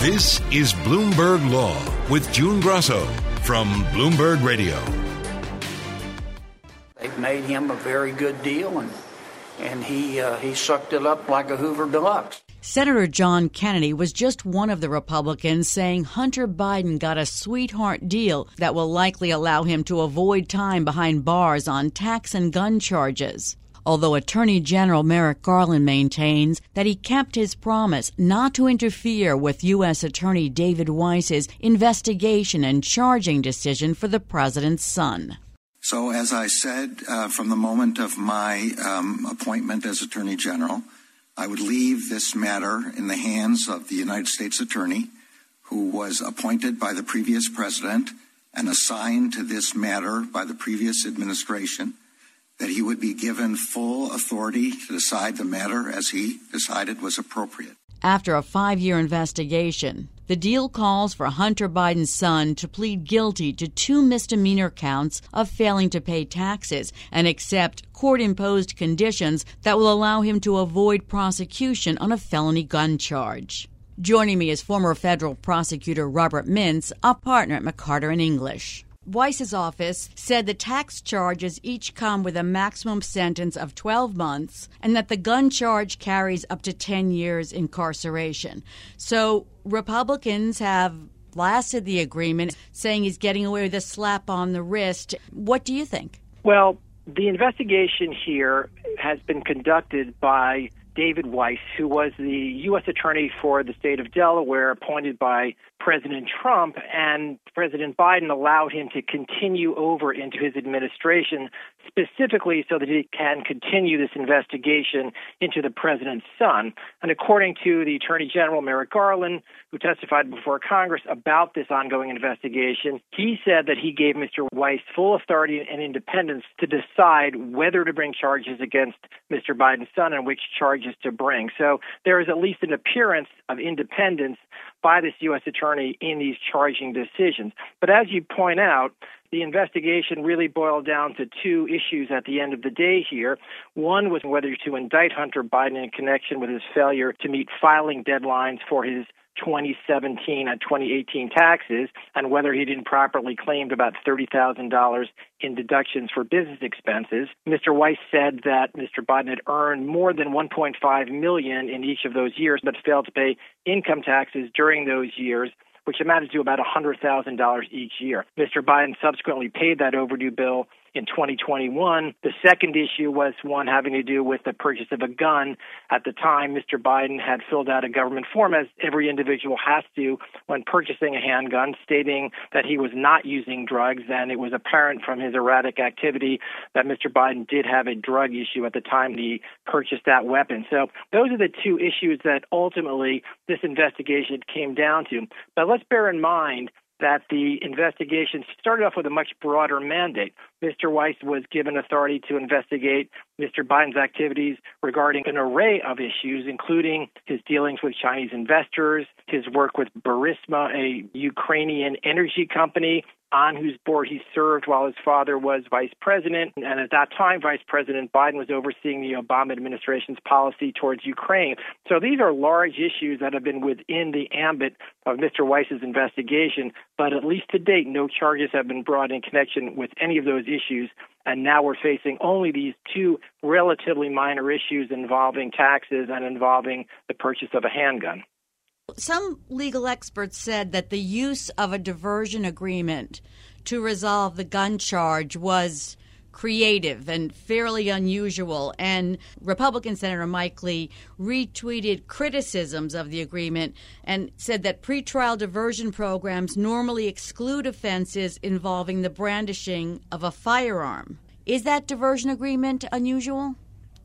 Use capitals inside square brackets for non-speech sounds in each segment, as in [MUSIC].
This is Bloomberg Law with June Grasso from Bloomberg Radio. They've made him a very good deal, and and he uh, he sucked it up like a Hoover Deluxe. Senator John Kennedy was just one of the Republicans saying Hunter Biden got a sweetheart deal that will likely allow him to avoid time behind bars on tax and gun charges although Attorney General Merrick Garland maintains that he kept his promise not to interfere with U.S. Attorney David Weiss's investigation and charging decision for the president's son. So, as I said uh, from the moment of my um, appointment as Attorney General, I would leave this matter in the hands of the United States Attorney, who was appointed by the previous president and assigned to this matter by the previous administration that he would be given full authority to decide the matter as he decided was appropriate. After a five year investigation, the deal calls for Hunter Biden's son to plead guilty to two misdemeanor counts of failing to pay taxes and accept court imposed conditions that will allow him to avoid prosecution on a felony gun charge. Joining me is former federal prosecutor Robert Mintz, a partner at McCarter and English. Weiss's office said the tax charges each come with a maximum sentence of 12 months and that the gun charge carries up to 10 years incarceration. So Republicans have blasted the agreement, saying he's getting away with a slap on the wrist. What do you think? Well, the investigation here has been conducted by David Weiss, who was the U.S. Attorney for the state of Delaware, appointed by President Trump, and President Biden allowed him to continue over into his administration, specifically so that he can continue this investigation into the president's son. And according to the Attorney General Merrick Garland, who testified before Congress about this ongoing investigation, he said that he gave Mr. Weiss full authority and independence to decide whether to bring charges against Mr. Biden's son and which charges to bring. So there is at least an appearance of independence by this U.S. attorney in these charging decisions. But as you point out, the investigation really boiled down to two issues at the end of the day here. One was whether to indict Hunter Biden in connection with his failure to meet filing deadlines for his 2017 and 2018 taxes and whether he'd improperly claimed about $30,000 in deductions for business expenses. Mr. Weiss said that Mr. Biden had earned more than 1.5 million in each of those years but failed to pay income taxes during those years which amounted to about $100,000 each year. Mr. Biden subsequently paid that overdue bill in 2021. The second issue was one having to do with the purchase of a gun. At the time, Mr. Biden had filled out a government form, as every individual has to when purchasing a handgun, stating that he was not using drugs. And it was apparent from his erratic activity that Mr. Biden did have a drug issue at the time he purchased that weapon. So those are the two issues that ultimately this investigation came down to. But let's bear in mind that the investigation started off with a much broader mandate. Mr. Weiss was given authority to investigate Mr. Biden's activities regarding an array of issues, including his dealings with Chinese investors, his work with Burisma, a Ukrainian energy company, on whose board he served while his father was vice president. And at that time, Vice President Biden was overseeing the Obama administration's policy towards Ukraine. So these are large issues that have been within the ambit of Mr. Weiss's investigation, but at least to date, no charges have been brought in connection with any of those issues. And now we're facing only these two relatively minor issues involving taxes and involving the purchase of a handgun. Some legal experts said that the use of a diversion agreement to resolve the gun charge was creative and fairly unusual. And Republican Senator Mike Lee retweeted criticisms of the agreement and said that pretrial diversion programs normally exclude offenses involving the brandishing of a firearm. Is that diversion agreement unusual?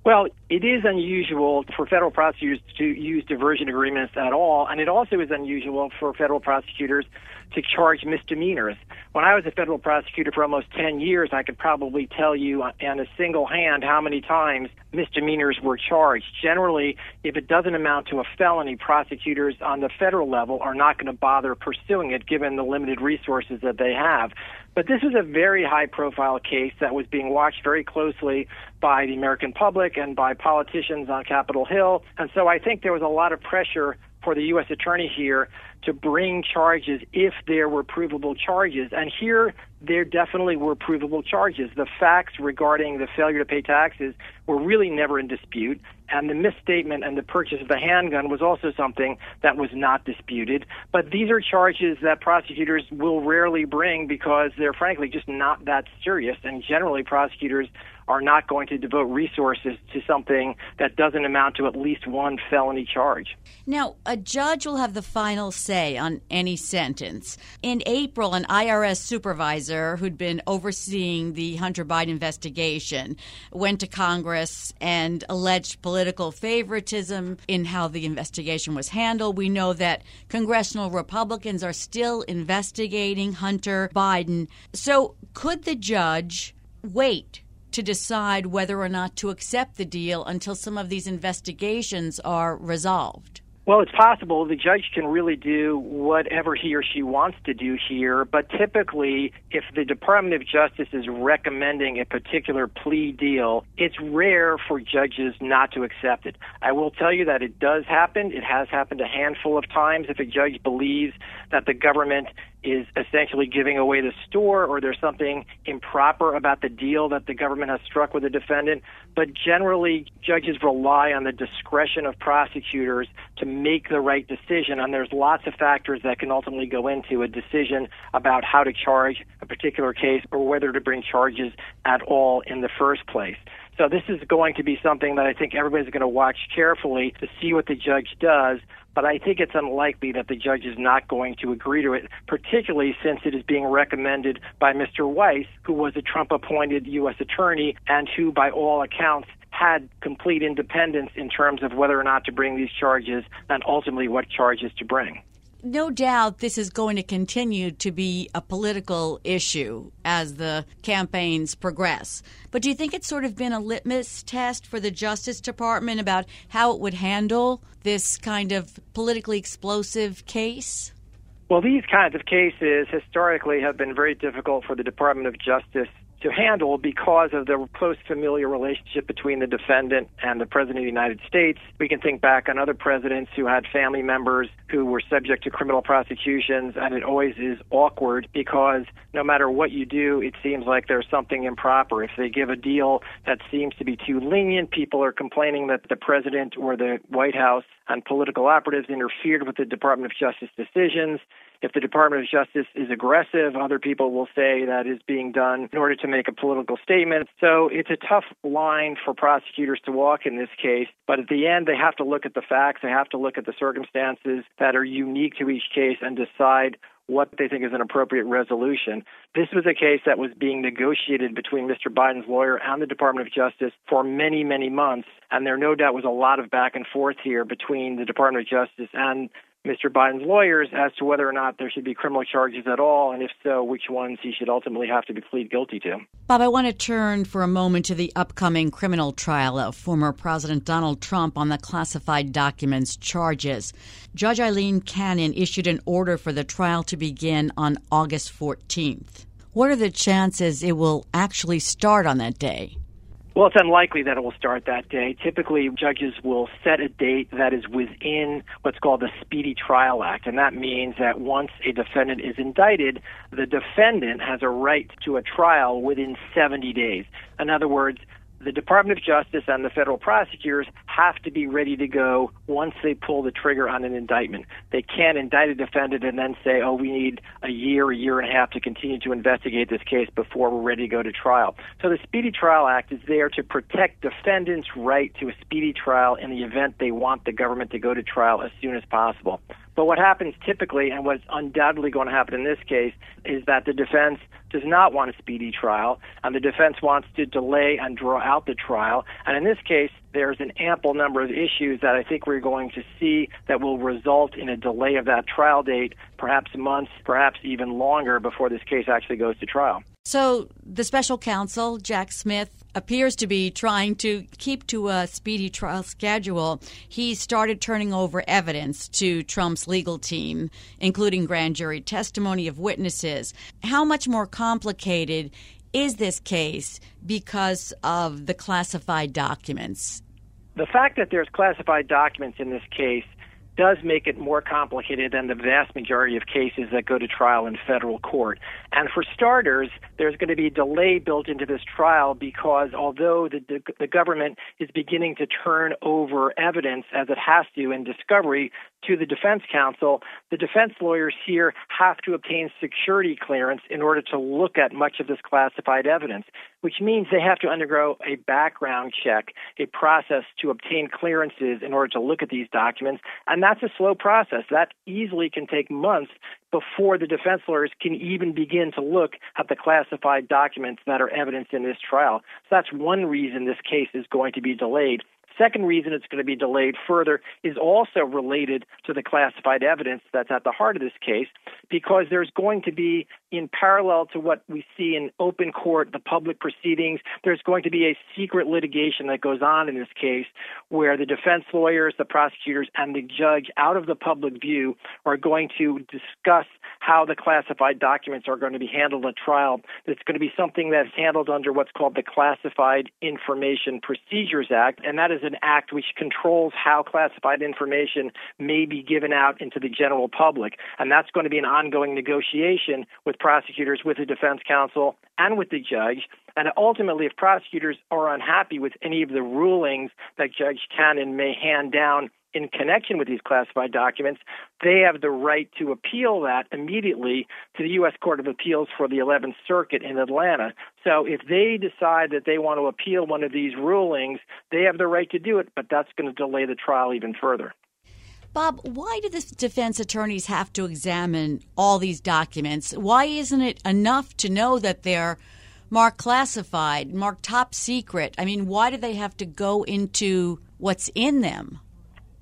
Well, it is unusual for federal prosecutors to use diversion agreements at all, and it also is unusual for federal prosecutors to charge misdemeanors. When I was a federal prosecutor for almost 10 years, I could probably tell you in a single hand how many times misdemeanors were charged. Generally, if it doesn't amount to a felony, prosecutors on the federal level are not going to bother pursuing it given the limited resources that they have. But this was a very high profile case that was being watched very closely by the American public and by politicians on Capitol Hill. And so I think there was a lot of pressure for the U.S. attorney here to bring charges if there were provable charges. And here, there definitely were provable charges. The facts regarding the failure to pay taxes were really never in dispute. And the misstatement and the purchase of the handgun was also something that was not disputed. But these are charges that prosecutors will rarely bring because they're frankly just not that serious. And generally, prosecutors are not going to devote resources to something that doesn't amount to at least one felony charge. Now, a judge will have the final say on any sentence. In April, an IRS supervisor who'd been overseeing the Hunter Biden investigation went to Congress and alleged political favoritism in how the investigation was handled. We know that congressional Republicans are still investigating Hunter Biden. So, could the judge wait to decide whether or not to accept the deal until some of these investigations are resolved? Well, it's possible the judge can really do whatever he or she wants to do here, but typically, if the Department of Justice is recommending a particular plea deal, it's rare for judges not to accept it. I will tell you that it does happen. It has happened a handful of times if a judge believes that the government is essentially giving away the store or there's something improper about the deal that the government has struck with the defendant. But generally, judges rely on the discretion of prosecutors to make the right decision. And there's lots of factors that can ultimately go into a decision about how to charge a particular case or whether to bring charges at all in the first place. So this is going to be something that I think everybody's going to watch carefully to see what the judge does but I think it's unlikely that the judge is not going to agree to it, particularly since it is being recommended by Mr. Weiss, who was a Trump appointed U.S. attorney and who, by all accounts, had complete independence in terms of whether or not to bring these charges and ultimately what charges to bring no doubt this is going to continue to be a political issue as the campaigns progress. But do you think it's sort of been a litmus test for the Justice Department about how it would handle this kind of politically explosive case? Well, these kinds of cases historically have been very difficult for the Department of Justice to handle because of the close familiar relationship between the defendant and the President of the United States. We can think back on other presidents who had family members who were subject to criminal prosecutions, and it always is awkward because no matter what you do, it seems like there's something improper. If they give a deal that seems to be too lenient, people are complaining that the president or the White House and political operatives interfered with the Department of Justice decisions. If the Department of Justice is aggressive, other people will say that is being done in order to make a political statement. So it's a tough line for prosecutors to walk in this case. But at the end, they have to look at the facts, they have to look at the circumstances that are unique to each case and decide what they think is an appropriate resolution. This was a case that was being negotiated between Mr. Biden's lawyer and the Department of Justice for many, many months. And there no doubt was a lot of back and forth here between the Department of Justice and Mr. Biden's lawyers as to whether or not there should be criminal charges at all, and if so, which ones he should ultimately have to plead guilty to. Bob, I want to turn for a moment to the upcoming criminal trial of former President Donald Trump on the classified documents charges. Judge Eileen Cannon issued an order for the trial to begin on August 14th. What are the chances it will actually start on that day? Well, it's unlikely that it will start that day. Typically, judges will set a date that is within what's called the Speedy Trial Act, and that means that once a defendant is indicted, the defendant has a right to a trial within 70 days. In other words, the Department of Justice and the federal prosecutors have to be ready to go once they pull the trigger on an indictment. They can't indict a defendant and then say, oh, we need a year, a year and a half to continue to investigate this case before we're ready to go to trial. So the Speedy Trial Act is there to protect defendants' right to a speedy trial in the event they want the government to go to trial as soon as possible. But what happens typically, and what's undoubtedly going to happen in this case, is that the defense does not want a speedy trial, and the defense wants to delay and draw out the trial. And in this case, there's an ample number of issues that I think we're going to see that will result in a delay of that trial date, perhaps months, perhaps even longer before this case actually goes to trial. So the special counsel, Jack Smith, appears to be trying to keep to a speedy trial schedule. He started turning over evidence to Trump's legal team, including grand jury testimony of witnesses. How much more complicated is this case because of the classified documents? The fact that there's classified documents in this case does make it more complicated than the vast majority of cases that go to trial in federal court. And for starters, there's going to be delay built into this trial because although the, the, the government is beginning to turn over evidence as it has to in discovery to the defense counsel, the defense lawyers here have to obtain security clearance in order to look at much of this classified evidence, which means they have to undergo a background check, a process to obtain clearances in order to look at these documents. And that's a slow process. That easily can take months before the defense lawyers can even begin to look at the classified documents that are evidence in this trial. So that's one reason this case is going to be delayed. Second reason it's going to be delayed further is also related to the classified evidence that's at the heart of this case, because there's going to be, in parallel to what we see in open court, the public proceedings, there's going to be a secret litigation that goes on in this case where the defense lawyers, the prosecutors, and the judge, out of the public view, are going to discuss how the classified documents are going to be handled at trial. It's going to be something that's handled under what's called the Classified Information Procedures Act, and that is an act which controls how classified information may be given out into the general public. And that's going to be an ongoing negotiation with prosecutors, with the defense counsel, and with the judge. And ultimately, if prosecutors are unhappy with any of the rulings that Judge Cannon may hand down in connection with these classified documents, they have the right to appeal that immediately to the U.S. Court of Appeals for the 11th Circuit in Atlanta. So if they decide that they want to appeal one of these rulings, they have the right to do it, but that's going to delay the trial even further. Bob, why do the defense attorneys have to examine all these documents? Why isn't it enough to know that they're marked classified, marked top secret? I mean, why do they have to go into what's in them?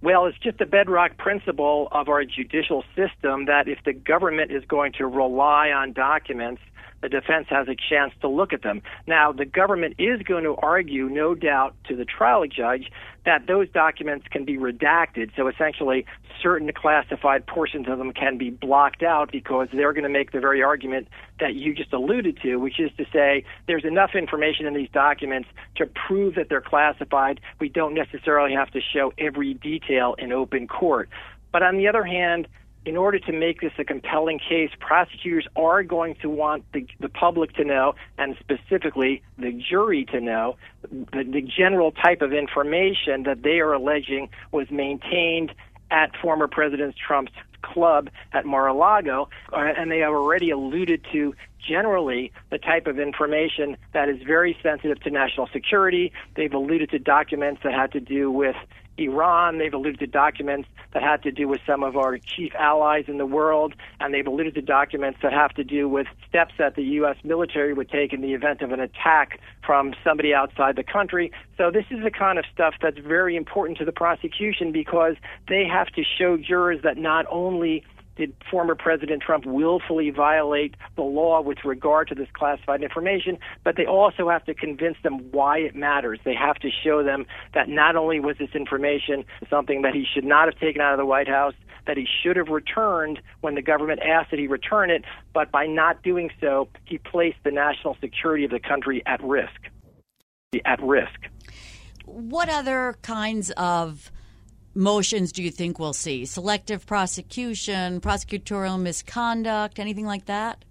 Well, it's just a bedrock principle of our judicial system that if the government is going to rely on documents, the defense has a chance to look at them. Now, the government is going to argue, no doubt, to the trial judge that those documents can be redacted. So essentially, certain classified portions of them can be blocked out because they're going to make the very argument that you just alluded to, which is to say there's enough information in these documents to prove that they're classified. We don't necessarily have to show every detail in open court. But on the other hand, in order to make this a compelling case, prosecutors are going to want the, the public to know, and specifically the jury to know, the, the general type of information that they are alleging was maintained at former President Trump's club at Mar-a-Lago, uh, and they have already alluded to generally the type of information that is very sensitive to national security. They've alluded to documents that had to do with Iran. They've alluded to documents that had to do with some of our chief allies in the world, and they've alluded to documents that have to do with steps that the U.S. military would take in the event of an attack from somebody outside the country. So this is the kind of stuff that's very important to the prosecution because they have to show jurors that not only did former President Trump willfully violate the law with regard to this classified information, but they also have to convince them why it matters. They have to show them that not only was this information something that he should not have taken out of the White House, that he should have returned when the government asked that he return it, but by not doing so, he placed the national security of the country at risk. At risk. What other kinds of motions do you think we'll see? Selective prosecution, prosecutorial misconduct, anything like that?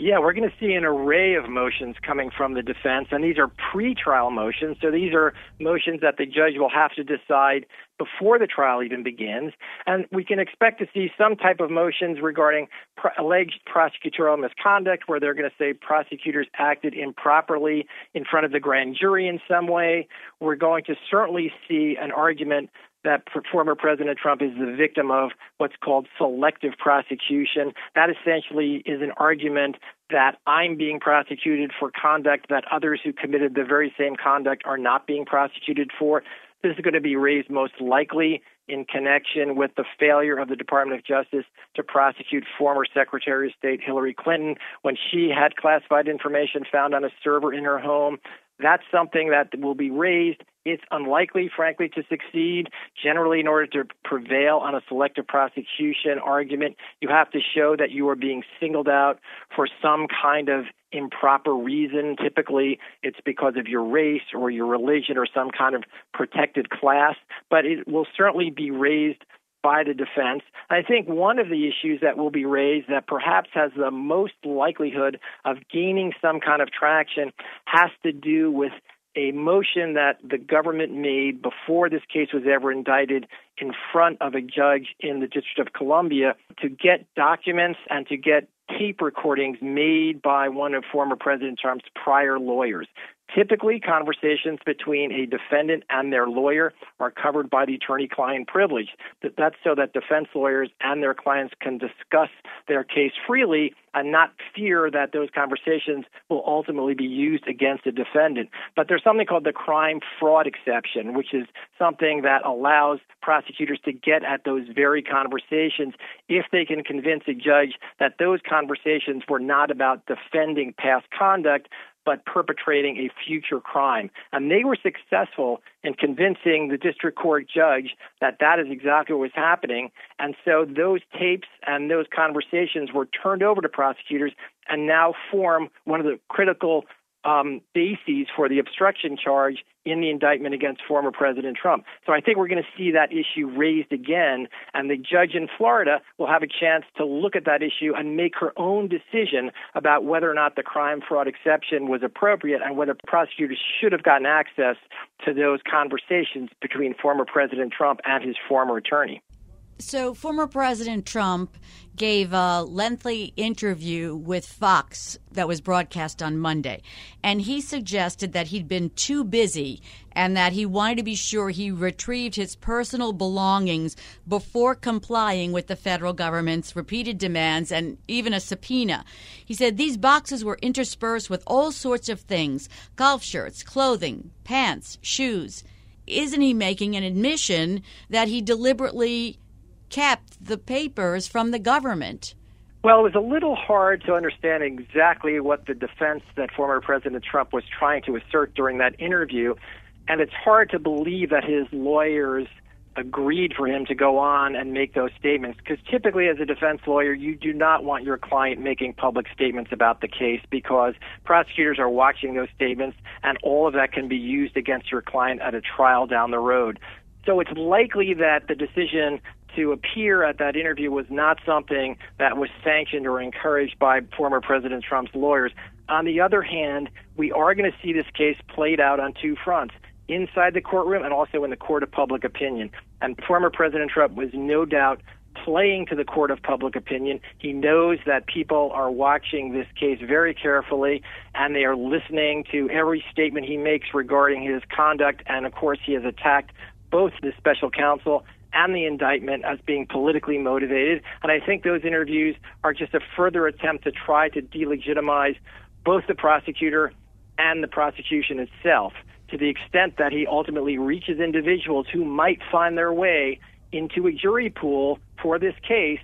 Yeah, we're going to see an array of motions coming from the defense, and these are pre-trial motions. So these are motions that the judge will have to decide before the trial even begins. And we can expect to see some type of motions regarding pro- alleged prosecutorial misconduct, where they're going to say prosecutors acted improperly in front of the grand jury in some way. We're going to certainly see an argument that former President Trump is the victim of what's called selective prosecution. That essentially is an argument that I'm being prosecuted for conduct that others who committed the very same conduct are not being prosecuted for. This is going to be raised most likely in connection with the failure of the Department of Justice to prosecute former Secretary of State Hillary Clinton when she had classified information found on a server in her home. That's something that will be raised. It's unlikely, frankly, to succeed. Generally, in order to prevail on a selective prosecution argument, you have to show that you are being singled out for some kind of improper reason. Typically, it's because of your race or your religion or some kind of protected class, but it will certainly be raised by the defense. I think one of the issues that will be raised that perhaps has the most likelihood of gaining some kind of traction has to do with a motion that the government made before this case was ever indicted in front of a judge in the District of Columbia to get documents and to get tape recordings made by one of former President Trump's prior lawyers. Typically, conversations between a defendant and their lawyer are covered by the attorney client privilege. That's so that defense lawyers and their clients can discuss their case freely and not fear that those conversations will ultimately be used against a defendant. But there's something called the crime fraud exception, which is something that allows prosecutors to get at those very conversations if they can convince a judge that those conversations were not about defending past conduct, but perpetrating a future crime. And they were successful in convincing the district court judge that that is exactly what was happening. And so those tapes and those conversations were turned over to prosecutors and now form one of the critical um, bases for the obstruction charge in the indictment against former President Trump. So I think we're going to see that issue raised again, and the judge in Florida will have a chance to look at that issue and make her own decision about whether or not the crime fraud exception was appropriate and whether prosecutors should have gotten access to those conversations between former President Trump and his former attorney. So, former President Trump gave a lengthy interview with Fox that was broadcast on Monday. And he suggested that he'd been too busy and that he wanted to be sure he retrieved his personal belongings before complying with the federal government's repeated demands and even a subpoena. He said these boxes were interspersed with all sorts of things golf shirts, clothing, pants, shoes. Isn't he making an admission that he deliberately kept the papers from the government? Well, it was a little hard to understand exactly what the defense that former President Trump was trying to assert during that interview. And it's hard to believe that his lawyers agreed for him to go on and make those statements because typically as a defense lawyer you do not want your client making public statements about the case because prosecutors are watching those statements and all of that can be used against your client at a trial down the road so it's likely that the decision to appear at that interview was not something that was sanctioned or encouraged by former President Trump's lawyers. On the other hand, we are going to see this case played out on two fronts inside the courtroom and also in the court of public opinion. And former President Trump was no doubt playing to the court of public opinion. He knows that people are watching this case very carefully and they are listening to every statement he makes regarding his conduct. And of course, he has attacked both the special counsel and the indictment as being politically motivated. And I think those interviews are just a further attempt to try to delegitimize both the prosecutor and the prosecution itself to the extent that he ultimately reaches individuals who might find their way into a jury pool for this case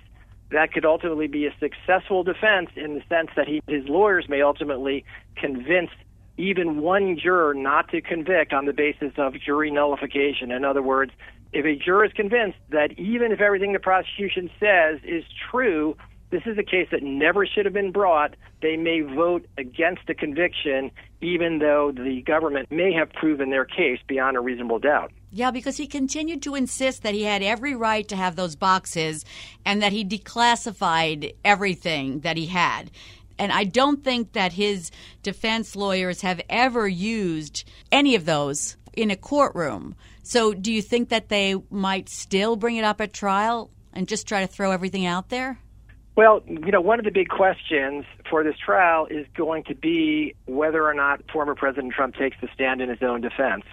that could ultimately be a successful defense in the sense that he, his lawyers may ultimately convince even one juror not to convict on the basis of jury nullification. In other words, if a juror is convinced that even if everything the prosecution says is true, this is a case that never should have been brought, they may vote against the conviction, even though the government may have proven their case beyond a reasonable doubt. Yeah, because he continued to insist that he had every right to have those boxes and that he declassified everything that he had. And I don't think that his defense lawyers have ever used any of those in a courtroom. So, do you think that they might still bring it up at trial and just try to throw everything out there? Well, you know, one of the big questions for this trial is going to be whether or not former President Trump takes the stand in his own defense.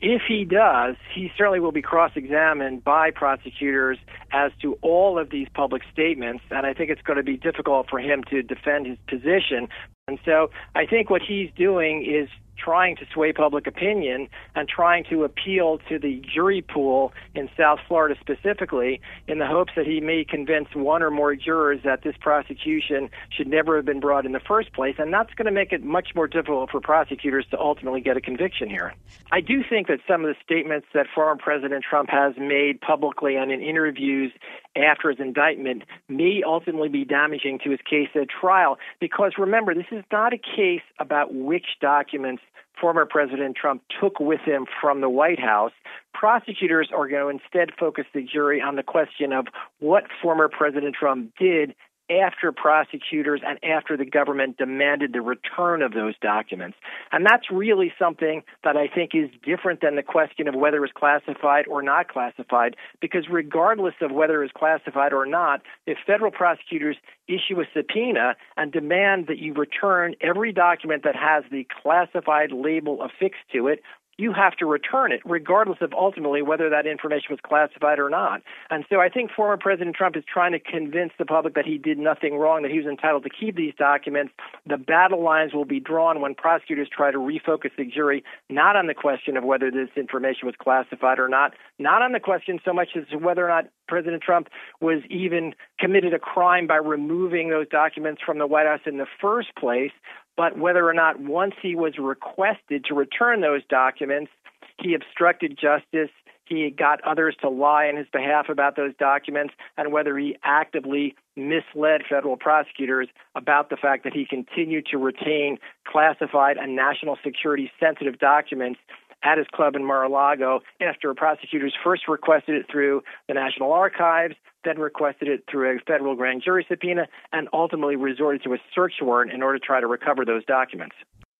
if he does, he certainly will be cross examined by prosecutors as to all of these public statements, and I think it's going to be difficult for him to defend his position. And so I think what he's doing is trying to sway public opinion and trying to appeal to the jury pool in South Florida specifically in the hopes that he may convince one or more jurors that this prosecution should never have been brought in the first place. And that's going to make it much more difficult for prosecutors to ultimately get a conviction here. I do think that some of the statements that former President Trump has made publicly and in interviews after his indictment may ultimately be damaging to his case at trial because remember, this is not a case about which documents former President Trump took with him from the White House. Prosecutors are going to instead focus the jury on the question of what former President Trump did after prosecutors and after the government demanded the return of those documents. And that's really something that I think is different than the question of whether it's classified or not classified, because regardless of whether it's classified or not, if federal prosecutors issue a subpoena and demand that you return every document that has the classified label affixed to it, you have to return it, regardless of ultimately whether that information was classified or not. And so I think former President Trump is trying to convince the public that he did nothing wrong, that he was entitled to keep these documents. The battle lines will be drawn when prosecutors try to refocus the jury not on the question of whether this information was classified or not, not on the question so much as whether or not President Trump was even committed a crime by removing those documents from the White House in the first place, but whether or not once he was requested to return those documents, he obstructed justice, he got others to lie on his behalf about those documents, and whether he actively misled federal prosecutors about the fact that he continued to retain classified and national security sensitive documents at his club in Mar-a-Lago after prosecutors first requested it through the National Archives, then requested it through a federal grand jury subpoena, and ultimately resorted to a search warrant in order to try to recover those documents.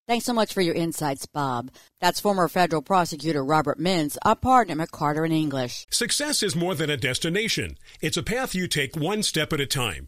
Thanks so much for your insights, Bob. That's former federal prosecutor Robert Mintz, a partner at McCarter and English. Success is more than a destination. It's a path you take one step at a time.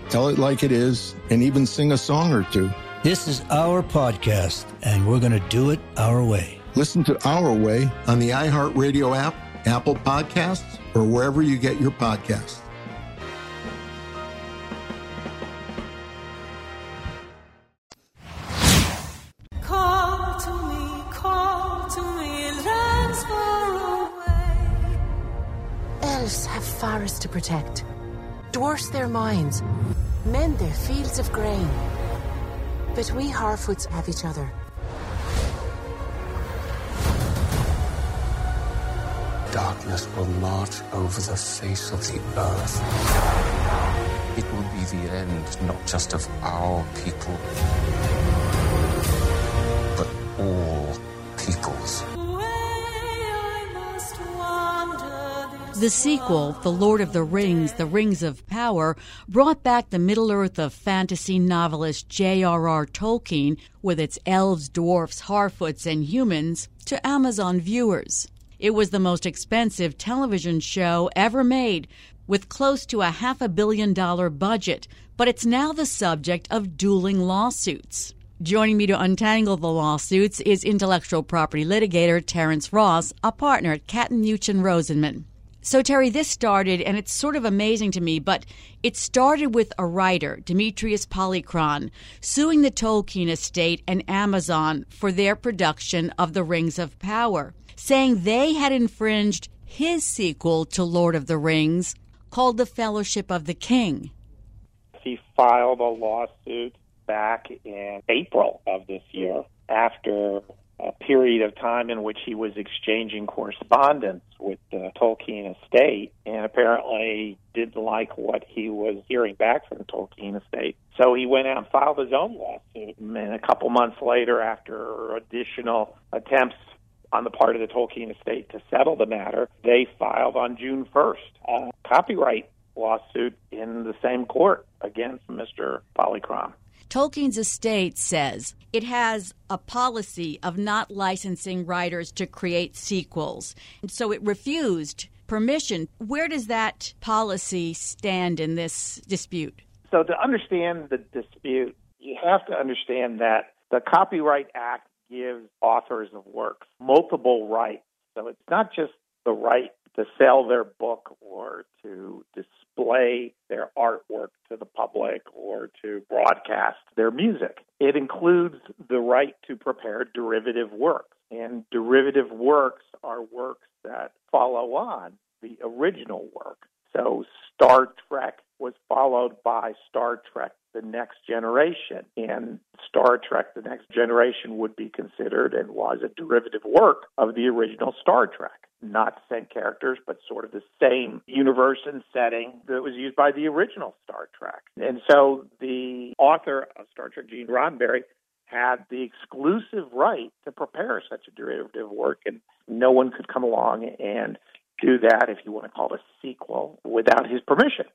tell it like it is, and even sing a song or two. This is our podcast, and we're going to do it our way. Listen to Our Way on the iHeartRadio app, Apple Podcasts, or wherever you get your podcasts. Call to me, call to me, lands far away. Elves have forests to protect, dwarfs their mines, mend their fields of grain. But we Harfoots have each other. Darkness will march over the face of the earth. It will be the end not just of our people, The sequel, The Lord of the Rings, The Rings of Power, brought back the Middle Earth of fantasy novelist J.R.R. Tolkien with its elves, dwarfs, harfoots, and humans to Amazon viewers. It was the most expensive television show ever made, with close to a half a billion dollar budget, but it's now the subject of dueling lawsuits. Joining me to untangle the lawsuits is intellectual property litigator Terence Ross, a partner at Katten Muchin Rosenman. So, Terry, this started, and it's sort of amazing to me, but it started with a writer, Demetrious Polychron, suing the Tolkien estate and Amazon for their production of The Rings of Power, saying they had infringed his sequel to Lord of the Rings called The Fellowship of the King. He filed a lawsuit back in April of this year after a period of time in which he was exchanging correspondence with the Tolkien estate and apparently didn't like what he was hearing back from the Tolkien estate. So he went out and filed his own lawsuit. And a couple months later, after additional attempts on the part of the Tolkien estate to settle the matter, they filed on June 1st a copyright lawsuit in the same court against Mr. Polychron. Tolkien's estate says it has a policy of not licensing writers to create sequels. And so it refused permission. Where does that policy stand in this dispute? So, to understand the dispute, you have to understand that the Copyright Act gives authors of works multiple rights. So, it's not just the right to sell their book or to display their artwork to the public or to broadcast their music. It includes the right to prepare derivative works. And derivative works are works that follow on the original work. So Star Trek was followed by Star Trek The Next Generation. And Star Trek The Next Generation would be considered and was a derivative work of the original Star Trek not the same characters, but sort of the same universe and setting that was used by the original Star Trek. And so the author of Star Trek, Gene Roddenberry, had the exclusive right to prepare such a derivative work, and no one could come along and do that, if you want to call it a sequel, without his permission.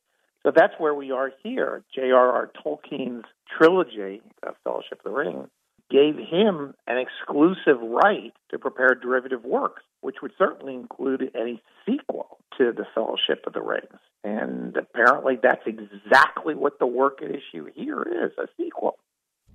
So that's where we are here. J.R.R. Tolkien's trilogy, of Fellowship of the Ring, gave him an exclusive right to prepare derivative works, which would certainly include any sequel to The Fellowship of the Rings. And apparently, that's exactly what the work at issue here is a sequel.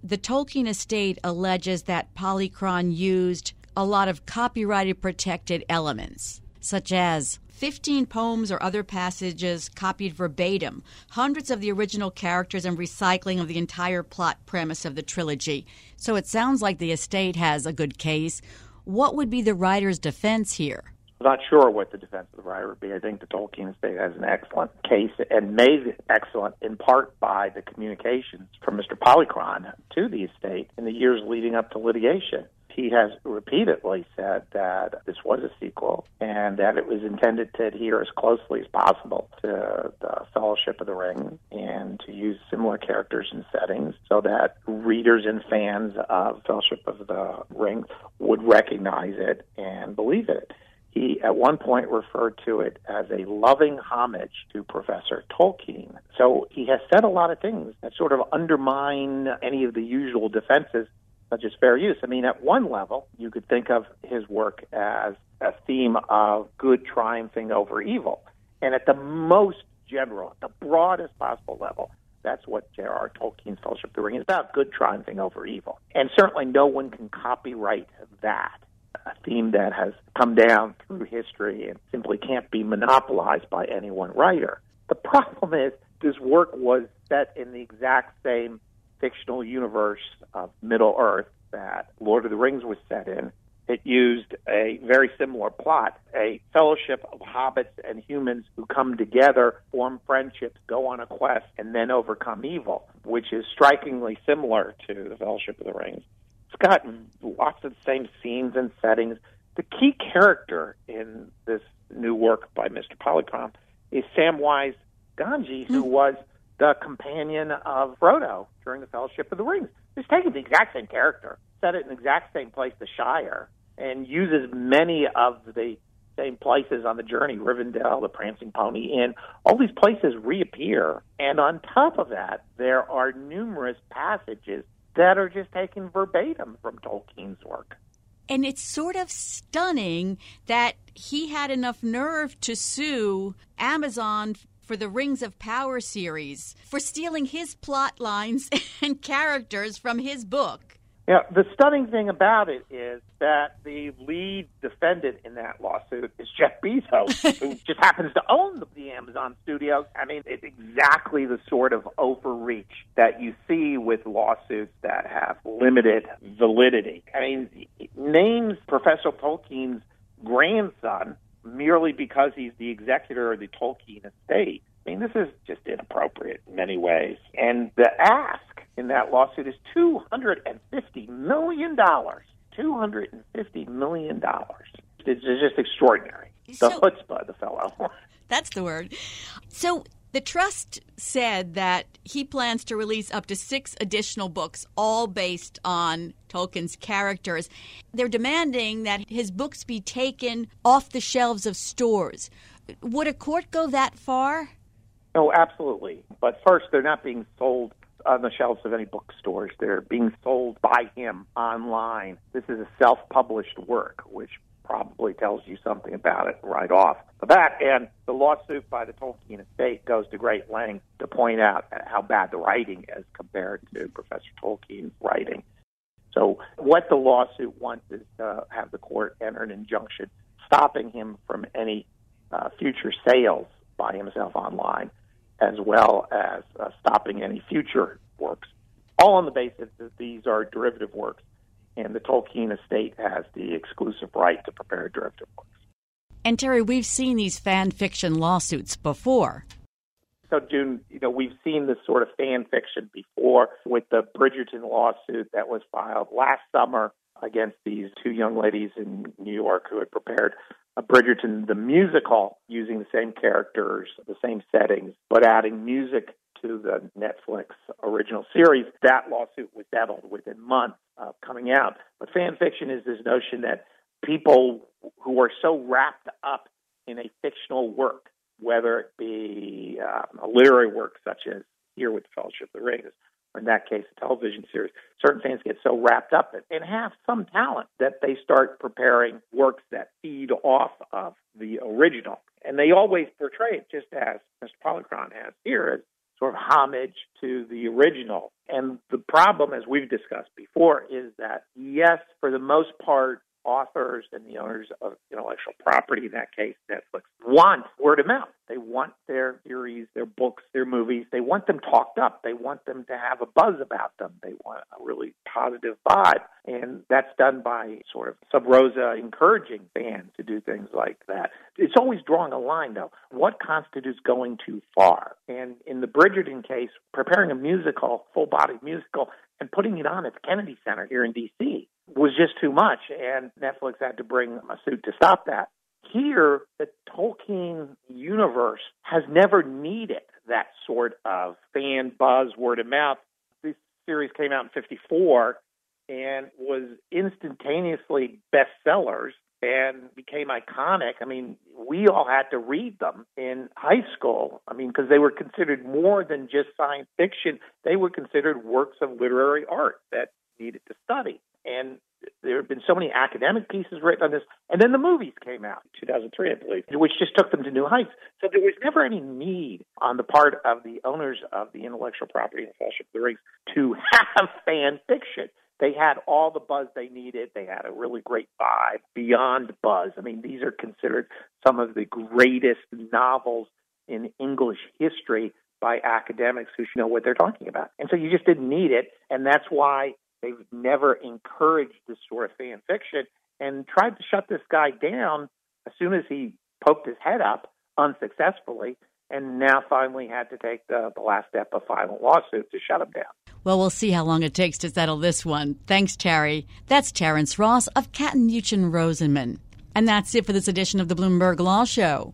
The Tolkien estate alleges that Polychron used a lot of copyrighted protected elements, such as 15 poems or other passages copied verbatim, hundreds of the original characters, and recycling of the entire plot premise of the trilogy. So it sounds like the estate has a good case. What would be the writer's defense here? I'm not sure what the defense of the writer would be. I think the Tolkien estate has an excellent case and made excellent in part by the communications from Mr. Polychron to the estate in the years leading up to litigation he has repeatedly said that this was a sequel and that it was intended to adhere as closely as possible to the Fellowship of the Ring and to use similar characters and settings so that readers and fans of Fellowship of the Ring would recognize it and believe it. He at one point referred to it as a loving homage to Professor Tolkien. So he has said a lot of things that sort of undermine any of the usual defenses such as fair use. I mean, at one level, you could think of his work as a theme of good triumphing over evil. And at the most general, the broadest possible level, that's what J.R.R. Tolkien's Fellowship of the Ring is about good triumphing over evil. And certainly no one can copyright that, a theme that has come down through history and simply can't be monopolized by any one writer. The problem is, this work was set in the exact same fictional universe of Middle Earth that Lord of the Rings was set in. It used a very similar plot a fellowship of hobbits and humans who come together, form friendships, go on a quest, and then overcome evil, which is strikingly similar to the Fellowship of the Rings. It's got lots of the same scenes and settings. The key character in this new work by Mr. Polychron is Samwise Gamgee, who hmm. was the companion of Frodo during the Fellowship of the Rings. He's taking the exact same character, set it in the exact same place, the Shire, and uses many of the same places on the journey, Rivendell, the Prancing Pony Inn, all these places reappear. And on top of that, there are numerous passages that are just taken verbatim from Tolkien's work. And it's sort of stunning that he had enough nerve to sue Amazon for the Rings of Power series for stealing his plot lines [LAUGHS] and characters from his book. Yeah, the stunning thing about it is that the lead defendant in that lawsuit is Jeff Bezos, [LAUGHS] who just happens to own the Amazon studios. I mean, it's exactly the sort of overreach that you see with lawsuits that have limited validity. I mean, names Professor Tolkien's grandson merely because he's the executor of the Tolkien estate. I mean, this is just inappropriate in many ways. And the ask in that lawsuit is $250 million. $250 million. It's just extraordinary. The So- chutzpah, the fellow. [LAUGHS] That's the word. So the trust said that he plans to release up to six additional books, all based on Tolkien's characters. They're demanding that his books be taken off the shelves of stores. Would a court go that far? Oh, absolutely. But first, they're not being sold on the shelves of any bookstores. They're being sold by him online. This is a self published work, which probably tells you something about it right off the bat. And the lawsuit by the Tolkien estate goes to great lengths to point out how bad the writing is compared to Professor Tolkien's writing. So, what the lawsuit wants is to have the court enter an injunction stopping him from any uh, future sales by himself online, as well as uh, stopping any future works, all on the basis that these are derivative works, and the Tolkien estate has the exclusive right to prepare derivative works. And Terry, we've seen these fan fiction lawsuits before. So, June, you know, we've seen this sort of fan fiction before with the Bridgerton lawsuit that was filed last summer against these two young ladies in New York who had prepared a Bridgerton the musical using the same characters, the same settings, but adding music to the Netflix original series. That lawsuit was settled within months of coming out. But fan fiction is this notion that people who are so wrapped up in a fictional work, whether it be um, a literary work such as here with the Fellowship of the Rings, or in that case, a television series, certain fans get so wrapped up and have some talent that they start preparing works that feed off of the original. And they always portray it just as Mr. Polychron has here as sort of homage to the original. And the problem, as we've discussed before, is that yes, for the most part, authors and the owners of intellectual property, in that case Netflix, want word of mouth. They want their series, their books, their movies, they want them talked up. They want them to have a buzz about them. They want a really positive vibe. And that's done by sort of sub rosa encouraging fans to do things like that. It's always drawing a line, though. What constitutes going too far? And in the Bridgerton case, preparing a musical, full body musical, and putting it on at the Kennedy Center here in D.C. was just too much, and Netflix had to bring a suit to stop that. Here, the Tolkien universe has never needed that sort of fan buzz, word of mouth. This series came out in 54 and was instantaneously bestsellers and became iconic. I mean, we all had to read them in high school. I mean, because they were considered more than just science fiction, they were considered works of literary art that needed to study. And there have been so many academic pieces written on this. And then the movies came out in 2003, I believe, which just took them to new heights. So there was never any need on the part of the owners of the intellectual property and Fellowship of the Rings to [LAUGHS] have fan fiction. They had all the buzz they needed. They had a really great vibe beyond buzz. I mean, these are considered some of the greatest novels in English history by academics who know what they're talking about. And so you just didn't need it. And that's why they've never encouraged this sort of fan fiction and tried to shut this guy down as soon as he poked his head up unsuccessfully and now finally had to take the, the last step of filing a lawsuit to shut him down. Well, we'll see how long it takes to settle this one. Thanks, Terry. That's Terence Ross of Katten Rosenman. And that's it for this edition of the Bloomberg Law Show.